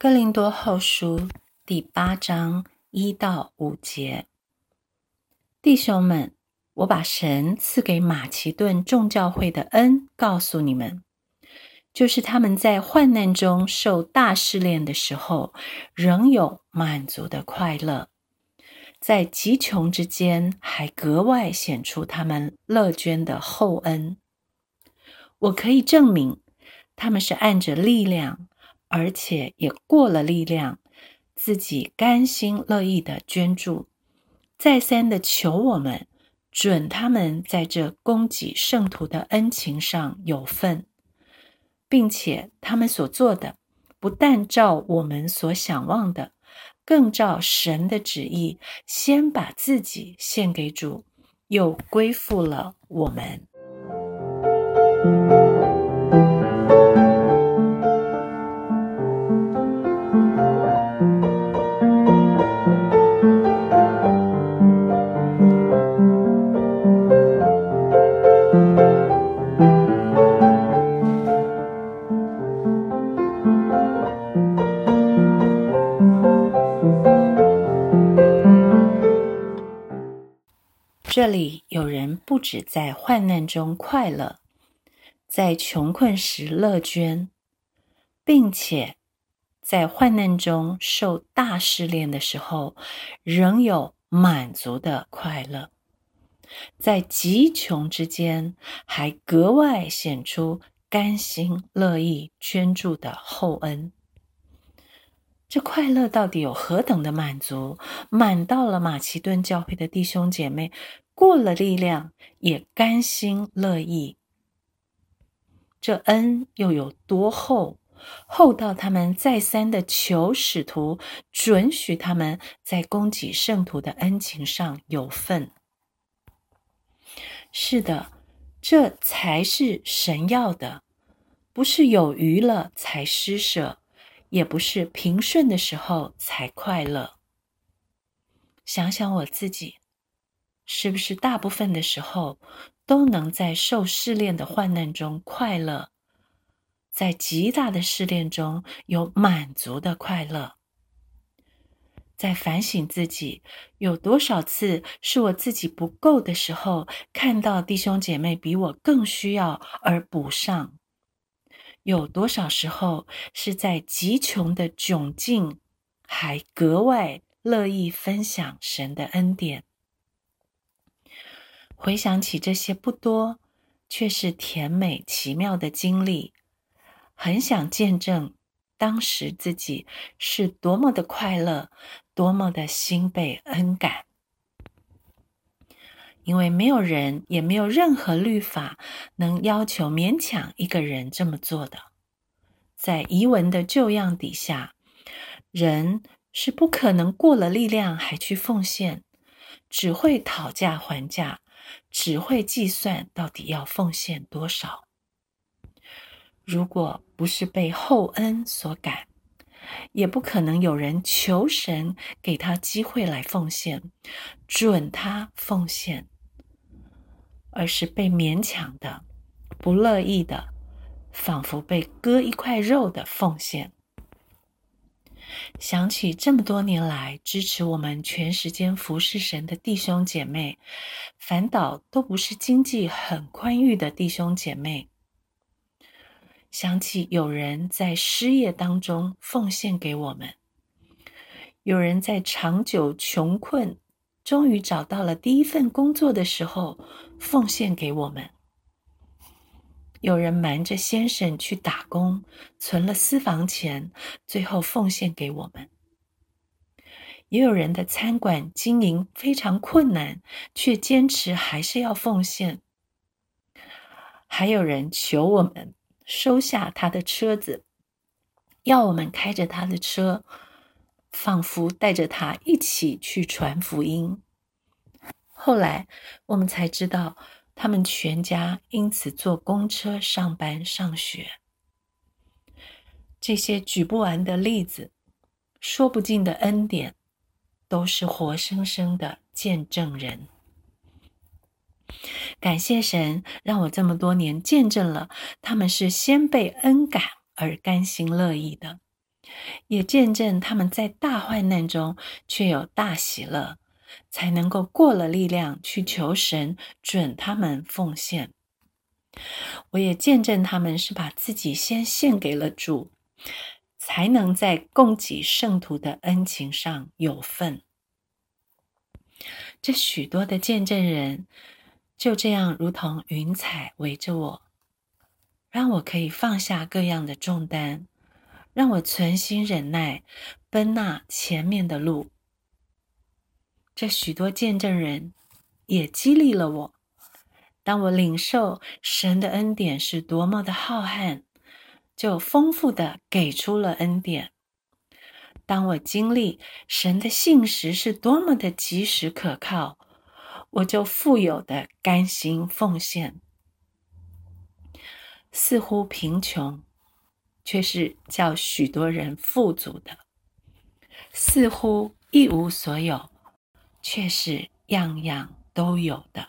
哥林多后书第八章一到五节，弟兄们，我把神赐给马其顿众教会的恩告诉你们，就是他们在患难中受大试炼的时候，仍有满足的快乐；在极穷之间，还格外显出他们乐捐的厚恩。我可以证明，他们是按着力量。而且也过了力量，自己甘心乐意的捐助，再三的求我们准他们在这供给圣徒的恩情上有份，并且他们所做的不但照我们所想望的，更照神的旨意，先把自己献给主，又归附了我们。这里有人不止在患难中快乐，在穷困时乐捐，并且在患难中受大试炼的时候，仍有满足的快乐；在极穷之间，还格外显出甘心乐意捐助的厚恩。这快乐到底有何等的满足？满到了马其顿教会的弟兄姐妹。过了力量，也甘心乐意。这恩又有多厚？厚到他们再三的求使徒准许他们在供给圣徒的恩情上有份。是的，这才是神要的，不是有余了才施舍，也不是平顺的时候才快乐。想想我自己。是不是大部分的时候都能在受试炼的患难中快乐，在极大的试炼中有满足的快乐？在反省自己，有多少次是我自己不够的时候，看到弟兄姐妹比我更需要而补上？有多少时候是在极穷的窘境，还格外乐意分享神的恩典？回想起这些不多，却是甜美奇妙的经历，很想见证当时自己是多么的快乐，多么的心被恩感。因为没有人，也没有任何律法能要求勉强一个人这么做的。在遗文的旧样底下，人是不可能过了力量还去奉献，只会讨价还价。只会计算到底要奉献多少。如果不是被厚恩所感，也不可能有人求神给他机会来奉献，准他奉献，而是被勉强的、不乐意的，仿佛被割一块肉的奉献。想起这么多年来支持我们全时间服侍神的弟兄姐妹，反倒都不是经济很宽裕的弟兄姐妹。想起有人在失业当中奉献给我们，有人在长久穷困，终于找到了第一份工作的时候奉献给我们。有人瞒着先生去打工，存了私房钱，最后奉献给我们；也有人的餐馆经营非常困难，却坚持还是要奉献；还有人求我们收下他的车子，要我们开着他的车，仿佛带着他一起去传福音。后来我们才知道。他们全家因此坐公车上班、上学。这些举不完的例子，说不尽的恩典，都是活生生的见证人。感谢神，让我这么多年见证了他们是先被恩感而甘心乐意的。也见证他们在大患难中却有大喜乐，才能够过了力量去求神准他们奉献。我也见证他们是把自己先献给了主，才能在供给圣徒的恩情上有份。这许多的见证人就这样如同云彩围着我，让我可以放下各样的重担，让我存心忍耐，奔那前面的路。这许多见证人也激励了我。当我领受神的恩典是多么的浩瀚，就丰富的给出了恩典；当我经历神的信实是多么的及时可靠，我就富有的甘心奉献。似乎贫穷，却是叫许多人富足的；似乎一无所有，却是样样都有的。